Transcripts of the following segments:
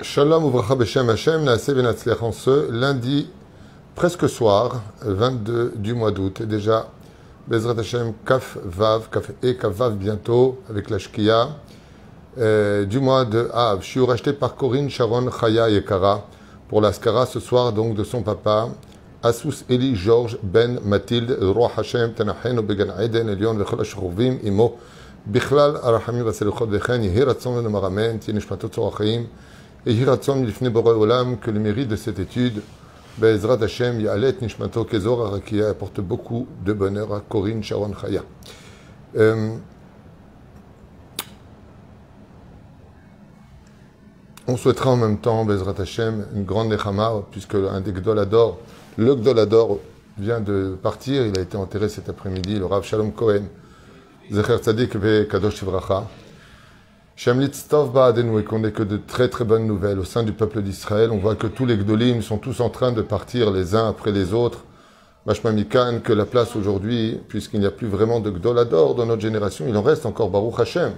Shalom Uvracha Beshem Hashem, Naaseh Benatzlech en ce lundi, presque soir, 22 du mois d'août. Et déjà, Bezrat Hashem, Kaf Vav, Kaf et Kaf Vav bientôt, avec la Shkia, euh, du mois de Av. Je suis racheté par Corinne Sharon Chaya Yekara pour l'Askara ce soir, donc de son papa, Asus Eli Georges Ben Mathilde, Roi Hashem, Tanacheno Began Eden, Elion Vechol Ashrovim, Imo, בכלל הרחמים והסליחות וכן יהי רצון לנו מרמן, תהיה נשמתו צור החיים, et Hiratson Lifne Olam, que le mérite de cette étude, Be'ezrat Hashem, Ya'alet Nishmato Kezor Arakia, apporte beaucoup de bonheur à Corinne Sharon Chaya. Euh, on souhaitera en même temps, Bezrat Hashem, une grande Nechama, puisque un des Gdolador, le Gdolador vient de partir, il a été enterré cet après-midi, le Rav Shalom Cohen, Zecher Tzadik Ve Kadosh Ivracha. Shemlitz Tov Ba'adenu et qu'on n'ait que de très très bonnes nouvelles au sein du peuple d'Israël. On voit que tous les Gdolim sont tous en train de partir les uns après les autres. Mashma Mikan, que la place aujourd'hui, puisqu'il n'y a plus vraiment de Gdolador dans notre génération, il en reste encore Baruch Hashem.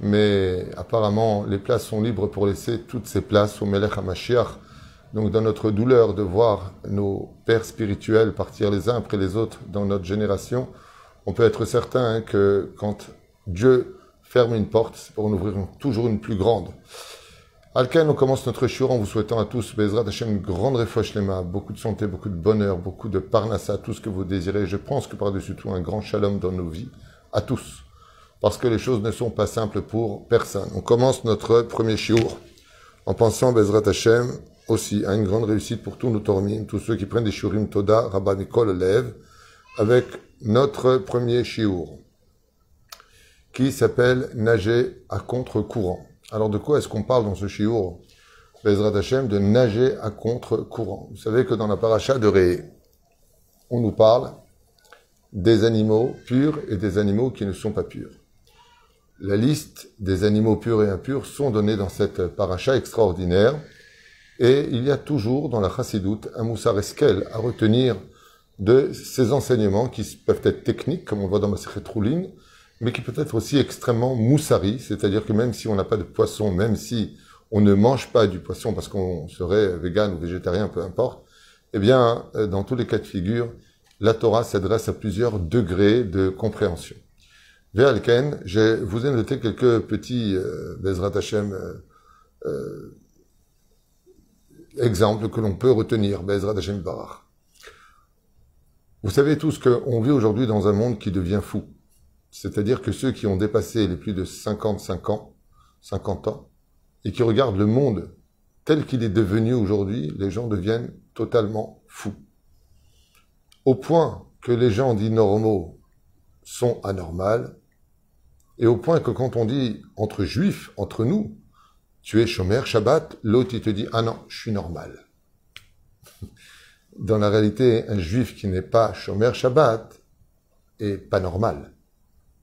Mais apparemment, les places sont libres pour laisser toutes ces places au Melech HaMashiach. Donc dans notre douleur de voir nos pères spirituels partir les uns après les autres dans notre génération, on peut être certain que quand Dieu ferme une porte, c'est pour en ouvrir toujours une plus grande. Alken, on commence notre shiur en vous souhaitant à tous, Bezrat Hashem, une grande réfouche les mains, beaucoup de santé, beaucoup de bonheur, beaucoup de parnassa, tout ce que vous désirez. Je pense que par-dessus tout, un grand shalom dans nos vies, à tous. Parce que les choses ne sont pas simples pour personne. On commence notre premier shiur en pensant, Bezrat Hashem, aussi à une grande réussite pour tous nos tormim, tous ceux qui prennent des shiurim Toda, Rabba Nicole Lev, avec notre premier shiur, qui s'appelle Nager à contre-courant. Alors de quoi est-ce qu'on parle dans ce shiur Bezrat Hashem, de nager à contre-courant? Vous savez que dans la paracha de Ré, on nous parle des animaux purs et des animaux qui ne sont pas purs. La liste des animaux purs et impurs sont donnés dans cette paracha extraordinaire. Et il y a toujours dans la chassidoute un moussar eskel à retenir de ces enseignements qui peuvent être techniques, comme on voit dans ma Roulin, mais qui peut être aussi extrêmement moussari, c'est-à-dire que même si on n'a pas de poisson, même si on ne mange pas du poisson parce qu'on serait vegan ou végétarien, peu importe, eh bien, dans tous les cas de figure, la Torah s'adresse à plusieurs degrés de compréhension. Ve'alken, je vous ai noté quelques petits euh, Bezrat Hashem euh, euh, exemples que l'on peut retenir, Bezrat Hashem. Vous savez tous qu'on vit aujourd'hui dans un monde qui devient fou. C'est-à-dire que ceux qui ont dépassé les plus de 55 ans, 50 ans, et qui regardent le monde tel qu'il est devenu aujourd'hui, les gens deviennent totalement fous. Au point que les gens dits normaux sont anormales, et au point que quand on dit entre juifs, entre nous, tu es chômeur, Shabbat, l'autre il te dit, ah non, je suis normal dans la réalité, un juif qui n'est pas Shomer Shabbat est pas normal.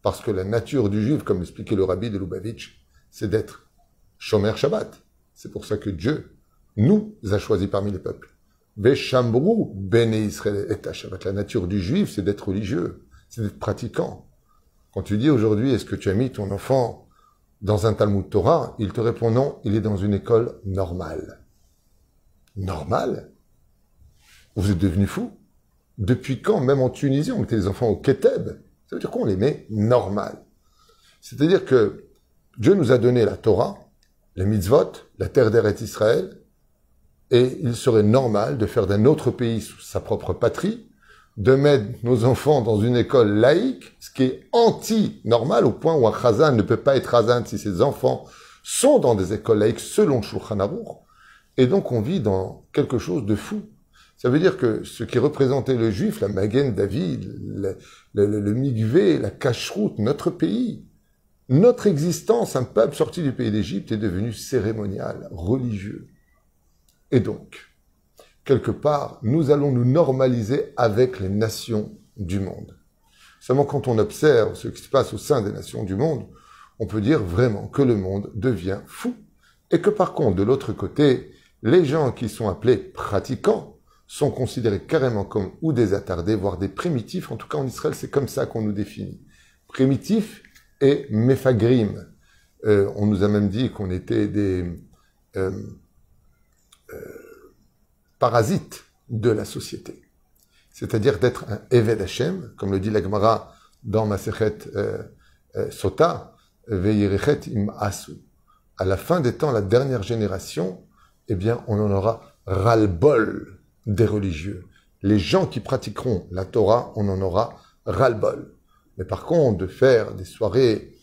Parce que la nature du juif, comme l'expliquait le rabbi de Lubavitch, c'est d'être Shomer Shabbat. C'est pour ça que Dieu nous a choisis parmi les peuples. Veshambrou bene Israël et Shabbat. La nature du juif, c'est d'être religieux, c'est d'être pratiquant. Quand tu dis aujourd'hui, est-ce que tu as mis ton enfant dans un Talmud Torah, il te répond non, il est dans une école normale. Normale vous êtes devenu fou. Depuis quand, même en Tunisie, on mettait les enfants au Keteb? Ça veut dire qu'on les met normal. C'est-à-dire que Dieu nous a donné la Torah, les mitzvot, la terre d'Eret Israël, et il serait normal de faire d'un autre pays sa propre patrie, de mettre nos enfants dans une école laïque, ce qui est anti-normal, au point où un chazan ne peut pas être chazan si ses enfants sont dans des écoles laïques selon Shulchan Aruch. Et donc on vit dans quelque chose de fou. Ça veut dire que ce qui représentait le juif, la Magen David, le, le, Migvé, la cacheroute, notre pays, notre existence, un peuple sorti du pays d'Égypte est devenu cérémonial, religieux. Et donc, quelque part, nous allons nous normaliser avec les nations du monde. Seulement quand on observe ce qui se passe au sein des nations du monde, on peut dire vraiment que le monde devient fou. Et que par contre, de l'autre côté, les gens qui sont appelés pratiquants, sont considérés carrément comme ou des attardés, voire des primitifs. En tout cas, en Israël, c'est comme ça qu'on nous définit. Primitifs et méphagrim. Euh, on nous a même dit qu'on était des, euh, euh, parasite de la société. C'est-à-dire d'être un Eved Hashem, comme le dit la Gemara dans Masechet Sota, Veyirichet im Asu. À la fin des temps, la dernière génération, eh bien, on en aura ras-le-bol des religieux. Les gens qui pratiqueront la Torah, on en aura ras-le-bol. Mais par contre, de faire des soirées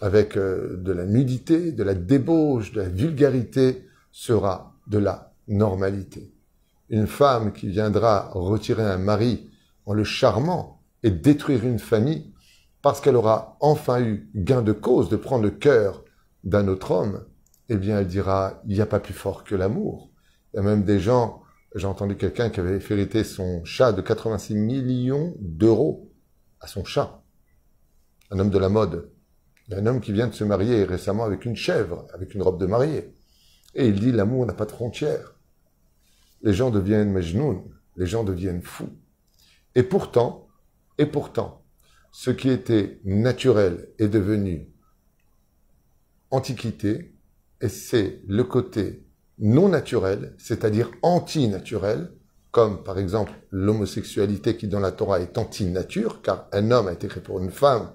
avec euh, de la nudité, de la débauche, de la vulgarité, sera de la normalité. Une femme qui viendra retirer un mari en le charmant et détruire une famille parce qu'elle aura enfin eu gain de cause de prendre le cœur d'un autre homme, eh bien elle dira, il n'y a pas plus fort que l'amour. Il y a même des gens, j'ai entendu quelqu'un qui avait hérité son chat de 86 millions d'euros à son chat. Un homme de la mode. Un homme qui vient de se marier récemment avec une chèvre, avec une robe de mariée. Et il dit, l'amour n'a pas de frontières. Les gens deviennent majnoun, les gens deviennent fous. Et pourtant, et pourtant, ce qui était naturel est devenu antiquité, et c'est le côté non naturel, c'est-à-dire anti-naturel, comme par exemple l'homosexualité qui dans la Torah est anti-nature, car un homme a été créé pour une femme,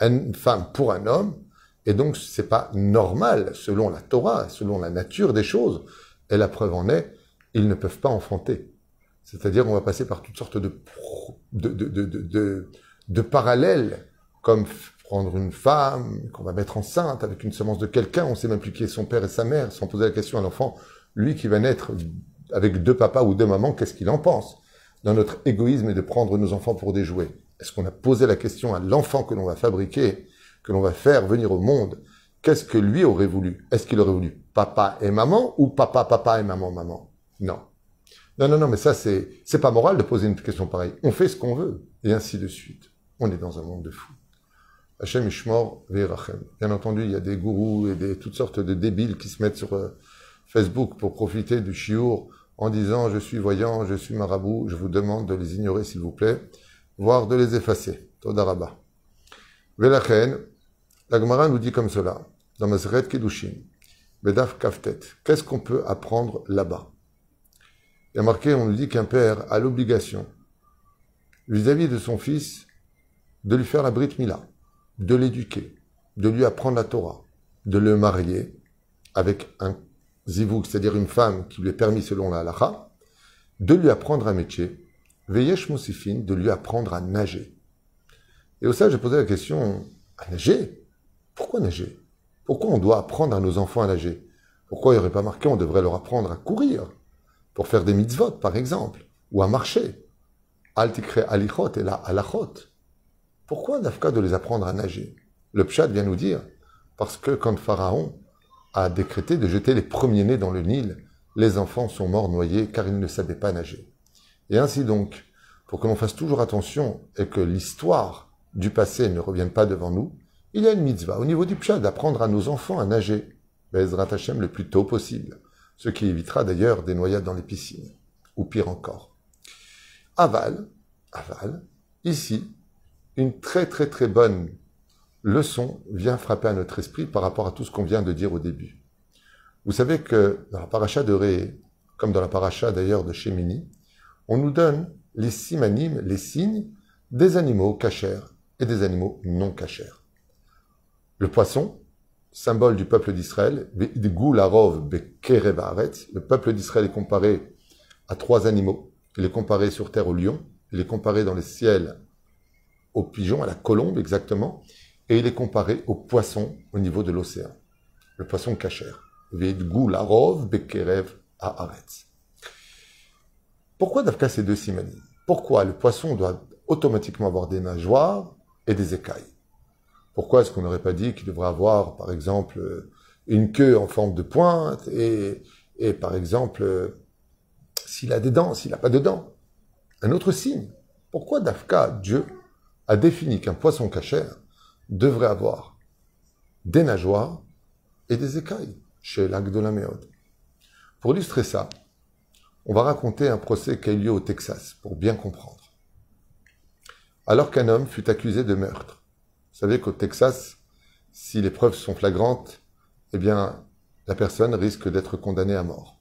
une femme pour un homme, et donc c'est pas normal selon la Torah, selon la nature des choses. Et la preuve en est, ils ne peuvent pas enfanter. C'est-à-dire on va passer par toutes sortes de, de, de, de, de parallèles, comme prendre une femme qu'on va mettre enceinte avec une semence de quelqu'un, on sait même plus qui est son père et sa mère, sans poser la question à l'enfant, lui qui va naître avec deux papas ou deux mamans, qu'est-ce qu'il en pense? Dans notre égoïsme et de prendre nos enfants pour des jouets. Est-ce qu'on a posé la question à l'enfant que l'on va fabriquer, que l'on va faire venir au monde? Qu'est-ce que lui aurait voulu? Est-ce qu'il aurait voulu papa et maman ou papa, papa et maman, maman? Non. Non, non, non, mais ça, c'est, c'est pas moral de poser une question pareille. On fait ce qu'on veut, et ainsi de suite. On est dans un monde de fous. Hachem Ishmor Ve'erachem. Bien entendu, il y a des gourous et des, toutes sortes de débiles qui se mettent sur euh, Facebook pour profiter du chiour en disant je suis voyant, je suis marabout, je vous demande de les ignorer s'il vous plaît, voire de les effacer. Todaraba. Velachen, la Gemara nous dit comme cela, dans Maseret Kedushin, Bedaf Kaftet. Qu'est-ce qu'on peut apprendre là-bas? Il y a marqué, on nous dit qu'un père a l'obligation, vis-à-vis de son fils, de lui faire la Brit Mila de l'éduquer, de lui apprendre la Torah, de le marier avec un zivouk, c'est-à-dire une femme qui lui est permis selon la halacha, de lui apprendre un métier, veyesh moussifin, de lui apprendre à nager. Et au sein, j'ai posé la question, à nager? Pourquoi nager? Pourquoi on doit apprendre à nos enfants à nager? Pourquoi il n'y aurait pas marqué on devrait leur apprendre à courir Pour faire des mitzvot, par exemple, ou à marcher? Altikre alichot et la alachot. Pourquoi Nafka de les apprendre à nager? Le Pshat vient nous dire, parce que quand Pharaon a décrété de jeter les premiers-nés dans le Nil, les enfants sont morts noyés car ils ne savaient pas nager. Et ainsi donc, pour que l'on fasse toujours attention et que l'histoire du passé ne revienne pas devant nous, il y a une mitzvah au niveau du Pshat d'apprendre à nos enfants à nager, Bezrat Hashem le plus tôt possible, ce qui évitera d'ailleurs des noyades dans les piscines, ou pire encore. Aval, aval, ici, une très très très bonne leçon vient frapper à notre esprit par rapport à tout ce qu'on vient de dire au début. Vous savez que dans la paracha de Ré, comme dans la paracha d'ailleurs de Shemini, on nous donne les simanimes, les signes des animaux cachers et des animaux non cachers. Le poisson, symbole du peuple d'Israël, le peuple d'Israël est comparé à trois animaux. Il est comparé sur terre au lion, il est comparé dans les ciels au pigeon, à la colombe exactement, et il est comparé au poisson au niveau de l'océan. Le poisson cachère. bekerev. Pourquoi d'Afka ces deux simanies Pourquoi le poisson doit automatiquement avoir des nageoires et des écailles? Pourquoi est-ce qu'on n'aurait pas dit qu'il devrait avoir, par exemple, une queue en forme de pointe et, et par exemple, s'il a des dents, s'il n'a pas de dents? Un autre signe. Pourquoi Dafka, Dieu, a défini qu'un poisson cachère devrait avoir des nageoires et des écailles chez l'acte de la méode. Pour illustrer ça, on va raconter un procès qui a eu lieu au Texas, pour bien comprendre. Alors qu'un homme fut accusé de meurtre. Vous savez qu'au Texas, si les preuves sont flagrantes, eh bien, la personne risque d'être condamnée à mort.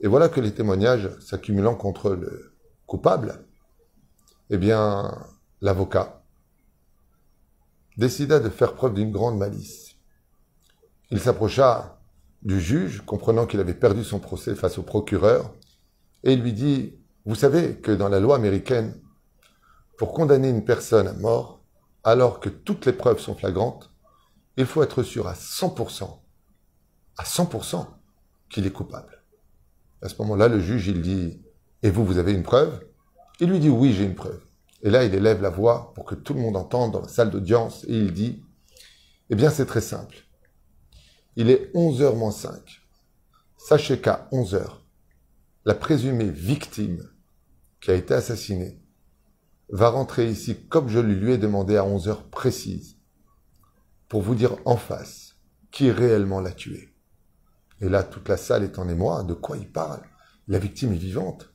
Et voilà que les témoignages s'accumulant contre le coupable, eh bien, l'avocat décida de faire preuve d'une grande malice. Il s'approcha du juge, comprenant qu'il avait perdu son procès face au procureur, et il lui dit, vous savez que dans la loi américaine, pour condamner une personne à mort, alors que toutes les preuves sont flagrantes, il faut être sûr à 100%, à 100% qu'il est coupable. À ce moment-là, le juge, il dit, et vous, vous avez une preuve? Il lui dit, oui, j'ai une preuve. Et là, il élève la voix pour que tout le monde entende dans la salle d'audience, et il dit, eh bien, c'est très simple. Il est 11h moins 5. Sachez qu'à 11h, la présumée victime qui a été assassinée va rentrer ici comme je lui ai demandé à 11 heures précises pour vous dire en face qui réellement l'a tué. Et là, toute la salle est en émoi. De quoi il parle? La victime est vivante.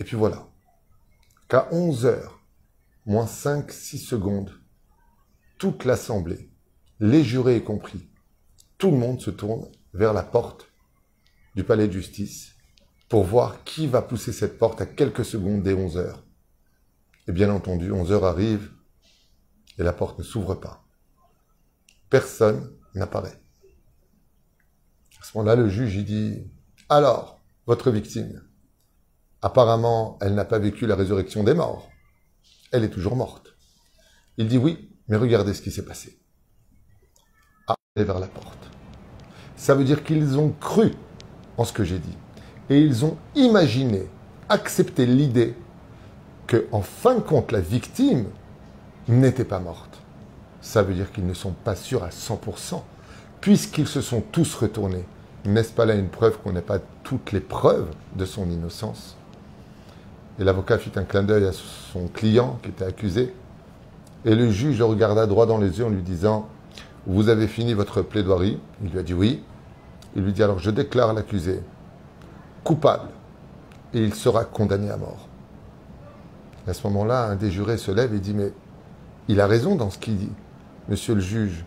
Et puis voilà. Qu'à 11 heures, moins 5, 6 secondes, toute l'assemblée, les jurés y compris, tout le monde se tourne vers la porte du palais de justice pour voir qui va pousser cette porte à quelques secondes des 11 heures. Et bien entendu, 11 heures arrivent et la porte ne s'ouvre pas. Personne n'apparaît. À ce moment-là, le juge dit Alors, votre victime, apparemment, elle n'a pas vécu la résurrection des morts. Elle est toujours morte. Il dit Oui, mais regardez ce qui s'est passé. Ah, elle est vers la porte. Ça veut dire qu'ils ont cru en ce que j'ai dit. Et ils ont imaginé, accepté l'idée que, en fin de compte, la victime n'était pas morte. Ça veut dire qu'ils ne sont pas sûrs à 100%, puisqu'ils se sont tous retournés. N'est-ce pas là une preuve qu'on n'a pas toutes les preuves de son innocence? Et l'avocat fit un clin d'œil à son client qui était accusé. Et le juge le regarda droit dans les yeux en lui disant Vous avez fini votre plaidoirie? Il lui a dit oui. Il lui dit alors je déclare l'accusé coupable et il sera condamné à mort. À ce moment-là, un des jurés se lève et dit mais il a raison dans ce qu'il dit. Monsieur le juge,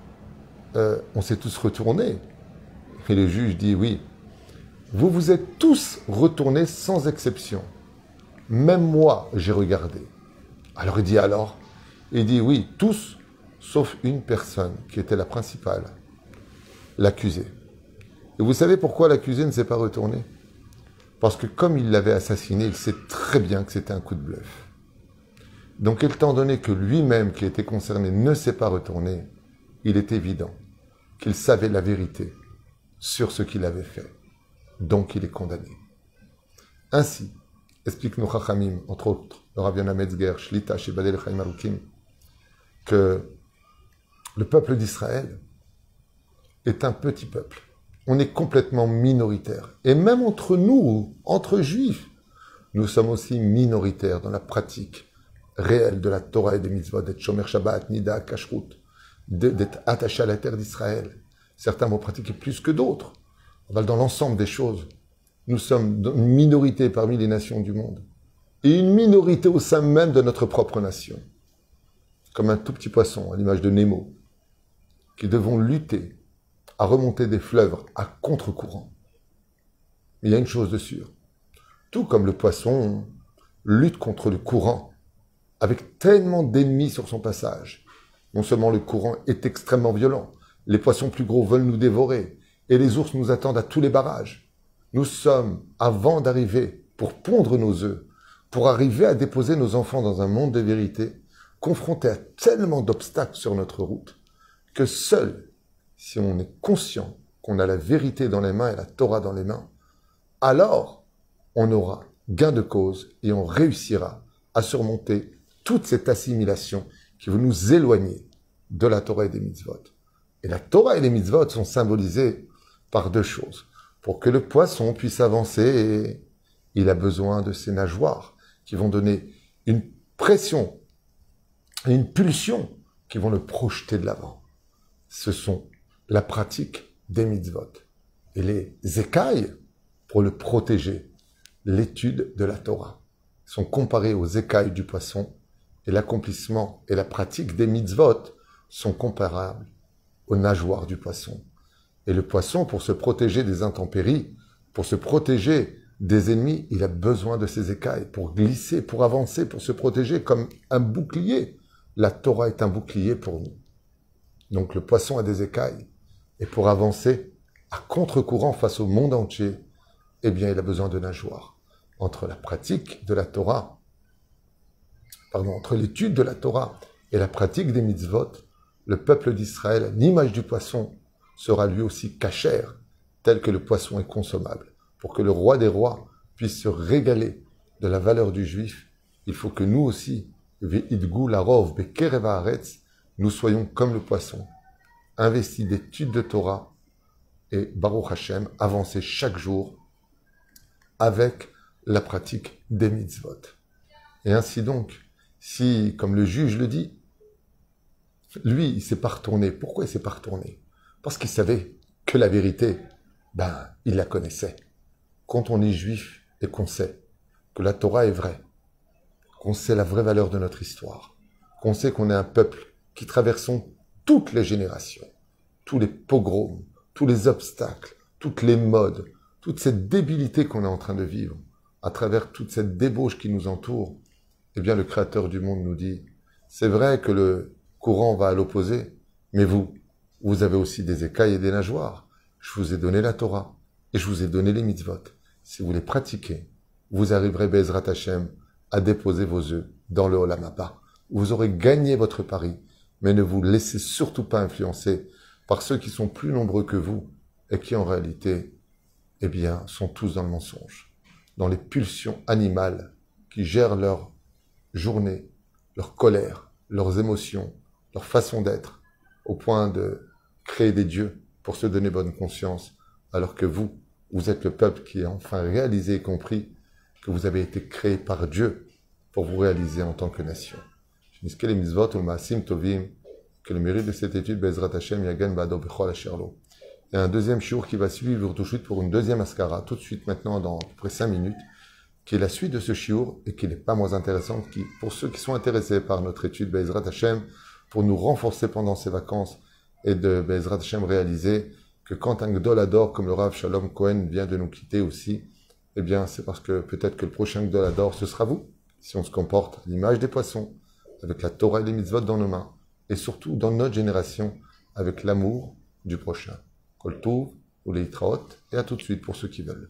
euh, on s'est tous retournés. Et le juge dit oui. Vous vous êtes tous retournés sans exception. Même moi, j'ai regardé. Alors il dit alors? Il dit oui, tous, sauf une personne qui était la principale, l'accusé. Et vous savez pourquoi l'accusé ne s'est pas retourné? Parce que comme il l'avait assassiné, il sait très bien que c'était un coup de bluff. Donc étant donné que lui-même qui était concerné ne s'est pas retourné, il est évident qu'il savait la vérité sur ce qu'il avait fait. Donc il est condamné. Ainsi, explique nous Chachamim, entre autres, le Raviana Metzger, Shlita, Shebadel Chaim Arukim, que le peuple d'Israël est un petit peuple on est complètement minoritaire. Et même entre nous, entre juifs, nous sommes aussi minoritaires dans la pratique réelle de la Torah et des mitzvot, d'être Shomer Shabbat, Nida, Kashrut, d'être attaché à la terre d'Israël. Certains vont pratiquer plus que d'autres. Dans l'ensemble des choses, nous sommes une minorité parmi les nations du monde. Et une minorité au sein même de notre propre nation. Comme un tout petit poisson, à l'image de Nemo, qui devons lutter à remonter des fleuves à contre-courant. Il y a une chose de sûre. Tout comme le poisson lutte contre le courant, avec tellement d'ennemis sur son passage. Non seulement le courant est extrêmement violent, les poissons plus gros veulent nous dévorer, et les ours nous attendent à tous les barrages. Nous sommes, avant d'arriver, pour pondre nos œufs, pour arriver à déposer nos enfants dans un monde de vérité, confrontés à tellement d'obstacles sur notre route, que seuls si on est conscient qu'on a la vérité dans les mains et la Torah dans les mains, alors on aura gain de cause et on réussira à surmonter toute cette assimilation qui veut nous éloigner de la Torah et des mitzvot. Et la Torah et les mitzvot sont symbolisés par deux choses. Pour que le poisson puisse avancer, il a besoin de ses nageoires qui vont donner une pression et une pulsion qui vont le projeter de l'avant. Ce sont la pratique des mitzvot. Et les écailles, pour le protéger, l'étude de la Torah, sont comparées aux écailles du poisson et l'accomplissement et la pratique des mitzvot sont comparables aux nageoires du poisson. Et le poisson, pour se protéger des intempéries, pour se protéger des ennemis, il a besoin de ses écailles pour glisser, pour avancer, pour se protéger comme un bouclier. La Torah est un bouclier pour nous. Donc le poisson a des écailles. Et pour avancer à contre-courant face au monde entier, eh bien, il a besoin de nageoires. Entre la pratique de la Torah, pardon, entre l'étude de la Torah et la pratique des mitzvot, le peuple d'Israël, l'image du poisson, sera lui aussi cachère, tel que le poisson est consommable. Pour que le roi des rois puisse se régaler de la valeur du juif, il faut que nous aussi, nous soyons comme le poisson, investis d'études de Torah et Baruch Hashem, avancer chaque jour avec la pratique des mitzvot. Et ainsi donc, si, comme le juge le dit, lui, il s'est pas retourné. Pourquoi il s'est pas retourné? Parce qu'il savait que la vérité, ben, il la connaissait. Quand on est juif et qu'on sait que la Torah est vraie, qu'on sait la vraie valeur de notre histoire, qu'on sait qu'on est un peuple qui traversons toutes les générations, tous les pogroms, tous les obstacles, toutes les modes, toute cette débilité qu'on est en train de vivre, à travers toute cette débauche qui nous entoure, eh bien le Créateur du monde nous dit, c'est vrai que le courant va à l'opposé, mais vous, vous avez aussi des écailles et des nageoires. Je vous ai donné la Torah et je vous ai donné les mitzvot. Si vous les pratiquez, vous arriverez, Bezrat Hashem, à déposer vos œufs dans le Olamapa. Vous aurez gagné votre pari, mais ne vous laissez surtout pas influencer par ceux qui sont plus nombreux que vous et qui en réalité, eh bien, sont tous dans le mensonge, dans les pulsions animales qui gèrent leur journée, leur colère, leurs émotions, leur façon d'être, au point de créer des dieux pour se donner bonne conscience, alors que vous, vous êtes le peuple qui a enfin réalisé et compris que vous avez été créé par Dieu pour vous réaliser en tant que nation. Que le mérite de cette étude, Bezrat Hashem, Yagan Bado Bechol Asherlo. Il y a un deuxième jour qui va suivre tout de suite pour une deuxième askara, tout de suite maintenant dans à peu près cinq minutes, qui est la suite de ce shiur et qui n'est pas moins intéressante, qui, pour ceux qui sont intéressés par notre étude Bezrat Hashem, pour nous renforcer pendant ces vacances et de Bezrat Hashem réaliser que quand un Gdol adore, comme le Rav Shalom Cohen vient de nous quitter aussi, eh bien, c'est parce que peut-être que le prochain Gdol adore, ce sera vous, si on se comporte à l'image des poissons, avec la Torah et les mitzvot dans nos mains, et surtout dans notre génération, avec l'amour du prochain. Kol ou les et à tout de suite pour ceux qui veulent.